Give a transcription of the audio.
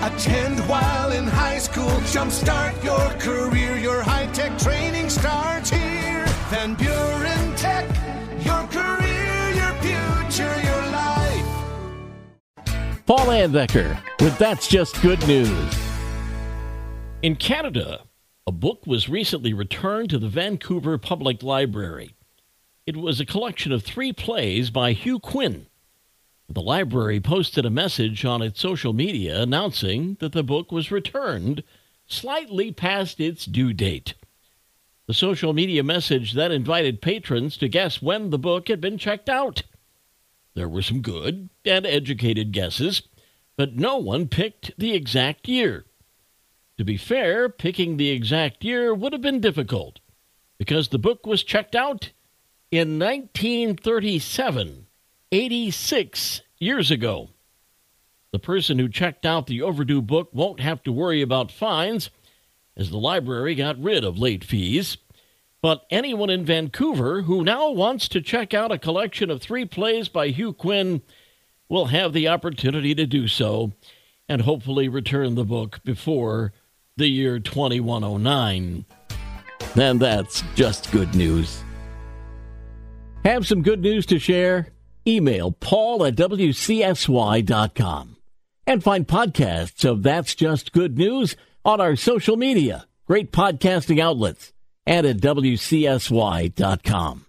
Attend while in high school. Jumpstart your career. Your high tech training starts here. Van Buren Tech. Your career, your future, your life. Paul Layendecker with That's Just Good News. In Canada, a book was recently returned to the Vancouver Public Library. It was a collection of three plays by Hugh Quinn. The library posted a message on its social media announcing that the book was returned slightly past its due date. The social media message then invited patrons to guess when the book had been checked out. There were some good and educated guesses, but no one picked the exact year. To be fair, picking the exact year would have been difficult because the book was checked out in 1937, 86 years ago. The person who checked out the overdue book won't have to worry about fines, as the library got rid of late fees. But anyone in Vancouver who now wants to check out a collection of three plays by Hugh Quinn will have the opportunity to do so and hopefully return the book before the year 2109. And that's just good news. Have some good news to share? Email paul at wcsy.com and find podcasts of That's Just Good News on our social media, great podcasting outlets, and at wcsy.com.